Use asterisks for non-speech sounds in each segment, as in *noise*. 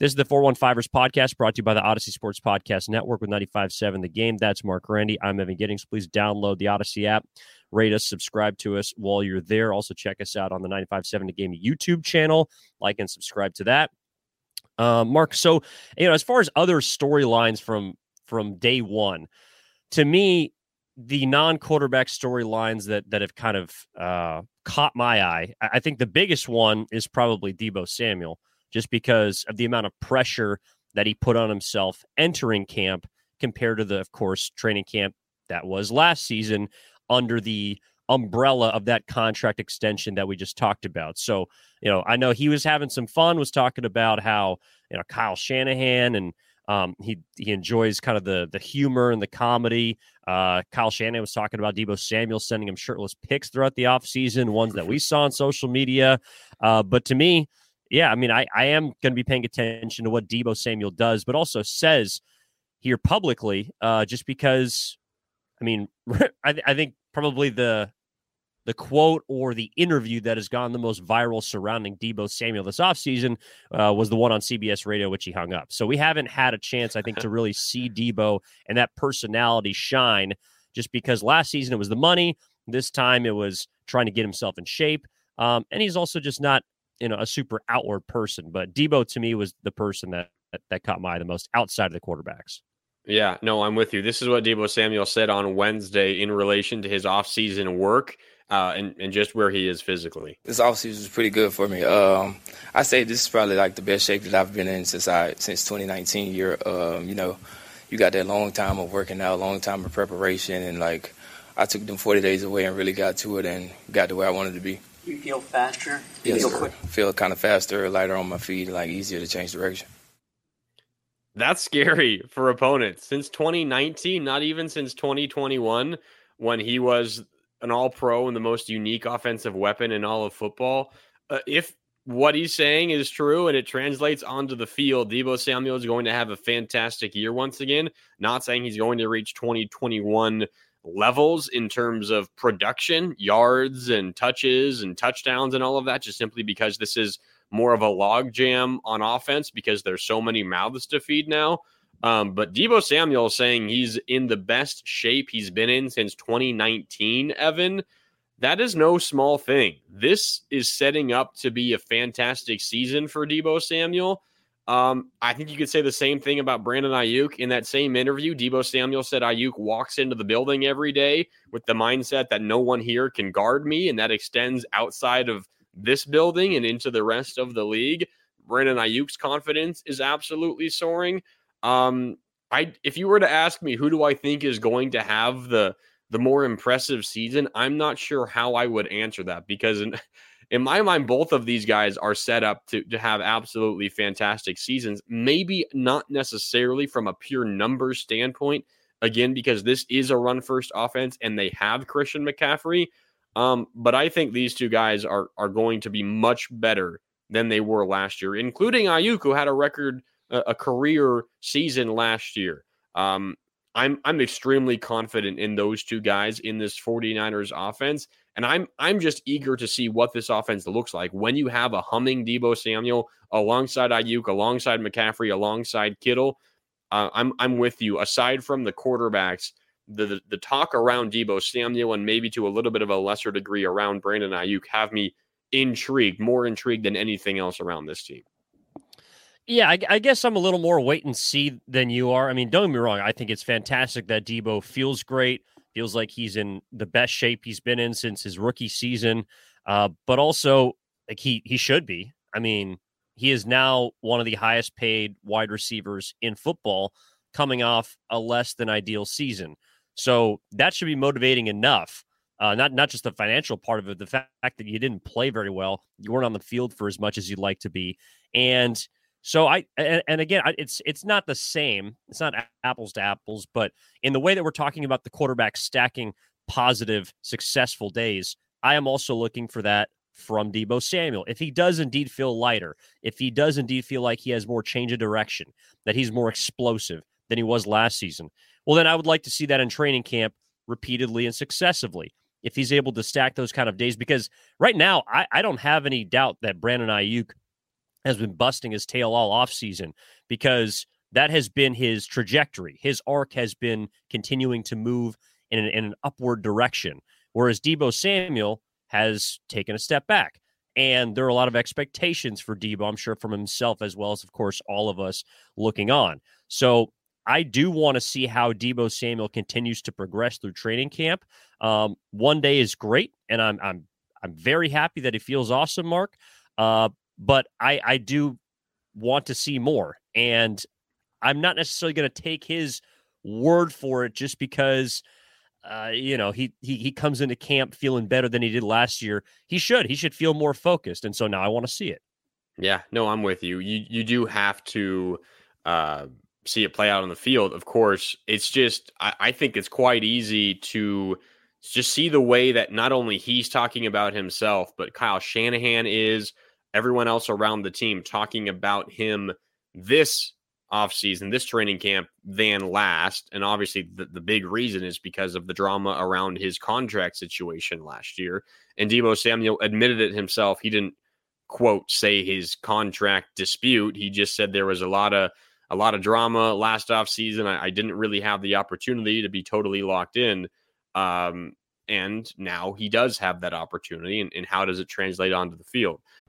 This is the 415ers podcast brought to you by the Audacy Sports Podcast Network with 95.7 The Game. That's Marc Grandi. I'm Evan Giddings. Please download the Audacy app, rate us, subscribe to us while you're there. Also check us out on the 95.7 The Game YouTube channel. Like and subscribe to that. Uh, Marc, so, you know, as far as other storylines from from day one, to me, the non-quarterback storylines that that have kind of uh, caught my eye. I think the biggest one is probably Deebo Samuel, just because of the amount of pressure that he put on himself entering camp compared to the, of course, training camp that was last season under the umbrella of that contract extension that we just talked about. So, you know, I know he was having some fun, was talking about how, you know, Kyle Shanahan and um, he he enjoys kind of the the humor and the comedy. Uh, Kyle Shanahan was talking about Deebo Samuel sending him shirtless pics throughout the offseason, ones that we saw on social media. Uh, but to me, yeah, I mean, I, I am going to be paying attention to what Deebo Samuel does, but also says here publicly, uh, just because, I mean, *laughs* I, I think probably the the quote or the interview that has gone the most viral surrounding Deebo Samuel this offseason uh, was the one on CBS radio, which he hung up. So we haven't had a chance, I think, to really see Deebo and that personality shine just because last season it was the money. This time it was trying to get himself in shape. Um, and he's also just not, you know, a super outward person. But Deebo to me was the person that, that, that caught my eye the most outside of the quarterbacks. Yeah, no, I'm with you. This is what Deebo Samuel said on Wednesday in relation to his offseason work uh, and, and just where he is physically. This offseason was pretty good for me. Um, I say this is probably like the best shape that I've been in since I since 2019 year. Um, you know, you got that long time of working out, long time of preparation, and like I took them 40 days away and really got to it and got to where I wanted to be. You feel faster? Yes, feel quick? Feel kind of faster, lighter on my feet, like easier to change direction. That's scary for opponents. Since 2019, not even since 2021, when he was an all pro and the most unique offensive weapon in all of football. Uh, if what he's saying is true and it translates onto the field, Deebo Samuel is going to have a fantastic year once again. Not saying he's going to reach 2021 levels in terms of production, yards and touches and touchdowns and all of that, just simply because this is more of a logjam on offense because there's so many mouths to feed now. Um, but Deebo Samuel saying he's in the best shape he's been in since 2019, Evan. That is no small thing. This is setting up to be a fantastic season for Deebo Samuel. Um, I think you could say the same thing about Brandon Aiyuk. In that same interview, Deebo Samuel said Aiyuk walks into the building every day with the mindset that no one here can guard me, and that extends outside of this building and into the rest of the league. Brandon Aiyuk's confidence is absolutely soaring. Um, I if you were to ask me who do I think is going to have the the more impressive season, I'm not sure how I would answer that because *laughs* in my mind, both of these guys are set up to, to have absolutely fantastic seasons. Maybe not necessarily from a pure numbers standpoint, again, because this is a run first offense and they have Christian McCaffrey. Um, but I think these two guys are are going to be much better than they were last year, including Aiyuk, who had a record, a, a career season last year. Um, I'm I'm extremely confident in those two guys in this 49ers offense. And I'm I'm just eager to see what this offense looks like when you have a humming Deebo Samuel alongside Aiyuk, alongside McCaffrey, alongside Kittle. Uh, I'm I'm with you. Aside from the quarterbacks, the, the the talk around Deebo Samuel and maybe to a little bit of a lesser degree around Brandon Aiyuk have me intrigued, more intrigued than anything else around this team. Yeah, I, I, guess I'm a little more wait and see than you are. I mean, don't get me wrong. I think it's fantastic that Deebo feels great, feels like he's in the best shape he's been in since his rookie season. Uh, but also, like he he should be. I mean, he is now one of the highest paid wide receivers in football, coming off a less than ideal season. So that should be motivating enough. Uh, not not just the financial part of it, the fact that you didn't play very well, you weren't on the field for as much as you'd like to be, and so I and, and again, I, it's it's not the same. It's not apples to apples, but in the way that we're talking about the quarterback stacking positive, successful days, I am also looking for that from Deebo Samuel. If he does indeed feel lighter, if he does indeed feel like he has more change of direction, that he's more explosive than he was last season, well, then I would like to see that in training camp repeatedly and successively. If he's able to stack those kind of days, because right now I, I don't have any doubt that Brandon Aiyuk has been busting his tail all off season because that has been his trajectory. His arc has been continuing to move in an, in an upward direction, whereas Deebo Samuel has taken a step back. And there are a lot of expectations for Deebo, I'm sure, from himself as well as, of course, all of us looking on. So I do want to see how Deebo Samuel continues to progress through training camp. Um, one day is great, and I'm I'm I'm very happy that he feels awesome, Marc. Uh, but I I do want to see more, and I'm not necessarily going to take his word for it just because. Uh, you know, he, he he comes into camp feeling better than he did last year. He should. He should feel more focused, and so now I want to see it. Yeah, no, I'm with you. You you do have to uh, see it play out on the field. Of course, it's just I, I think it's quite easy to just see the way that not only he's talking about himself, but Kyle Shanahan is, everyone else around the team talking about him this offseason, this training camp than last. And obviously, the, the big reason is because of the drama around his contract situation last year. And Deebo Samuel admitted it himself. He didn't quote say his contract dispute. He just said there was a lot of a lot of drama last offseason. I, I didn't really have the opportunity to be totally locked in. Um, and now he does have that opportunity. And, and how does it translate onto the field?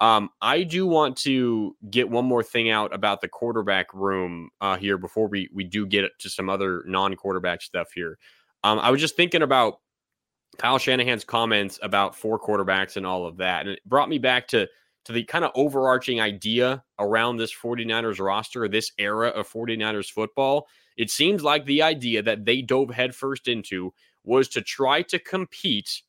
Um, I do want to get one more thing out about the quarterback room uh, here before we we do get to some other non-quarterback stuff here. Um, I was just thinking about Kyle Shanahan's comments about four quarterbacks and all of that, and it brought me back to to the kind of overarching idea around this 49ers roster, this era of 49ers football. It seems like the idea that they dove headfirst into was to try to compete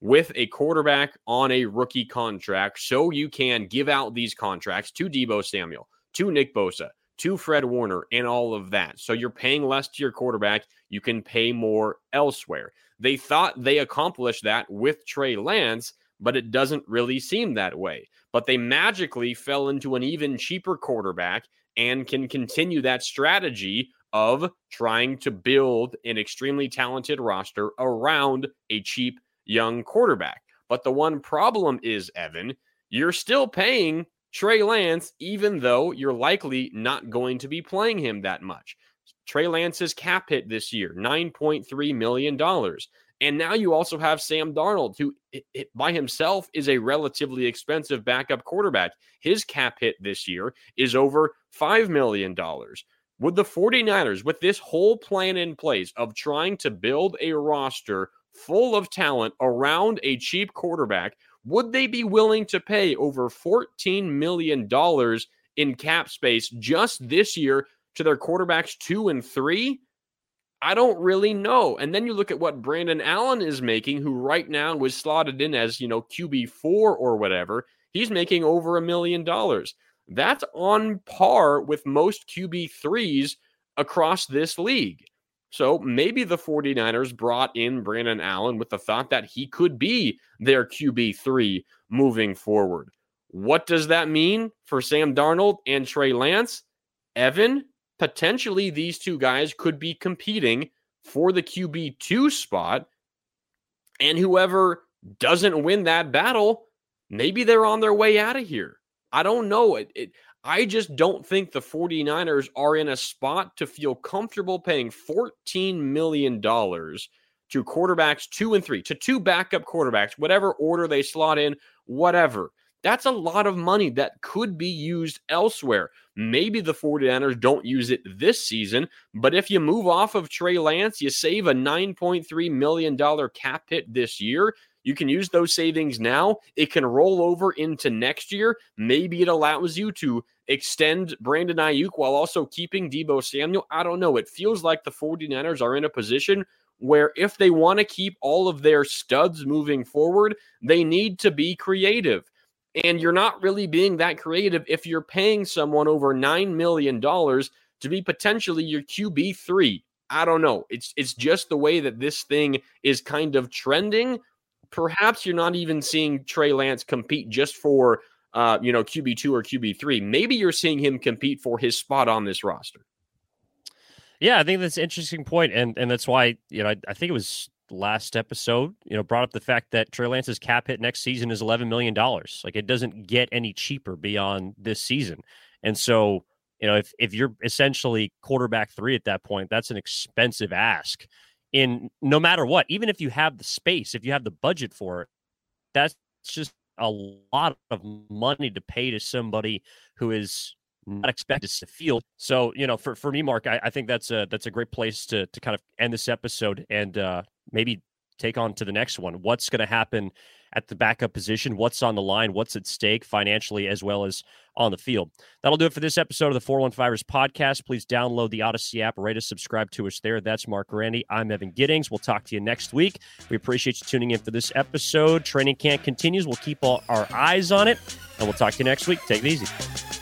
with a quarterback on a rookie contract so you can give out these contracts to Deebo Samuel, to Nick Bosa, to Fred Warner, and all of that. So you're paying less to your quarterback. You can pay more elsewhere. They thought they accomplished that with Trey Lance, but it doesn't really seem that way. But they magically fell into an even cheaper quarterback and can continue that strategy of trying to build an extremely talented roster around a cheap young quarterback. But the one problem is, Evan, you're still paying Trey Lance, even though you're likely not going to be playing him that much. Trey Lance's cap hit this year, $9.3 million. And now you also have Sam Darnold, who by himself is a relatively expensive backup quarterback. His cap hit this year is over $5 million. Would the 49ers, with this whole plan in place of trying to build a roster full of talent around a cheap quarterback, would they be willing to pay over $14 million in cap space just this year to their quarterbacks two and three? I don't really know. And then you look at what Brandon Allen is making, who right now was slotted in as, you know, QB4 or whatever. He's making over a million dollars. That's on par with most QB3s across this league. So maybe the 49ers brought in Brandon Allen with the thought that he could be their QB3 moving forward. What does that mean for Sam Darnold and Trey Lance? Evan, potentially these two guys could be competing for the QB2 spot. And whoever doesn't win that battle, maybe they're on their way out of here. I don't know. It, it, I just don't think the 49ers are in a spot to feel comfortable paying $14 million to quarterbacks two and three, to two backup quarterbacks, whatever order they slot in, whatever. That's a lot of money that could be used elsewhere. Maybe the 49ers don't use it this season, but if you move off of Trey Lance, you save a $9.3 million cap hit this year. You can use those savings now. It can roll over into next year. Maybe it allows you to extend Brandon Aiyuk while also keeping Deebo Samuel. I don't know. It feels like the 49ers are in a position where if they want to keep all of their studs moving forward, they need to be creative. And you're not really being that creative if you're paying someone over $9 million to be potentially your QB3. I don't know. It's it's just the way that this thing is kind of trending. Perhaps you're not even seeing Trey Lance compete just for uh, you know, QB2 or QB3. Maybe you're seeing him compete for his spot on this roster. Yeah, I think that's an interesting point, and and that's why you know I, I think it was last episode, you know, brought up the fact that Trey Lance's cap hit next season is eleven million dollars. Like it doesn't get any cheaper beyond this season, and so you know if if you're essentially quarterback three at that point, that's an expensive ask. In no matter what, even if you have the space, if you have the budget for it, that's just a lot of money to pay to somebody who is not expected to field. So, you know, for, for me, Marc, I, I think that's a that's a great place to to kind of end this episode and uh, maybe take on to the next one. What's going to happen at the backup position? What's on the line? What's at stake financially as well as on the field? That'll do it for this episode of the 415ers podcast. Please download the Audacy app, rate us, subscribe to us there. That's Marc Grandi. I'm Evan Giddings. We'll talk to you next week. We appreciate you tuning in for this episode. Training camp continues. We'll keep all our eyes on it, and we'll talk to you next week. Take it easy.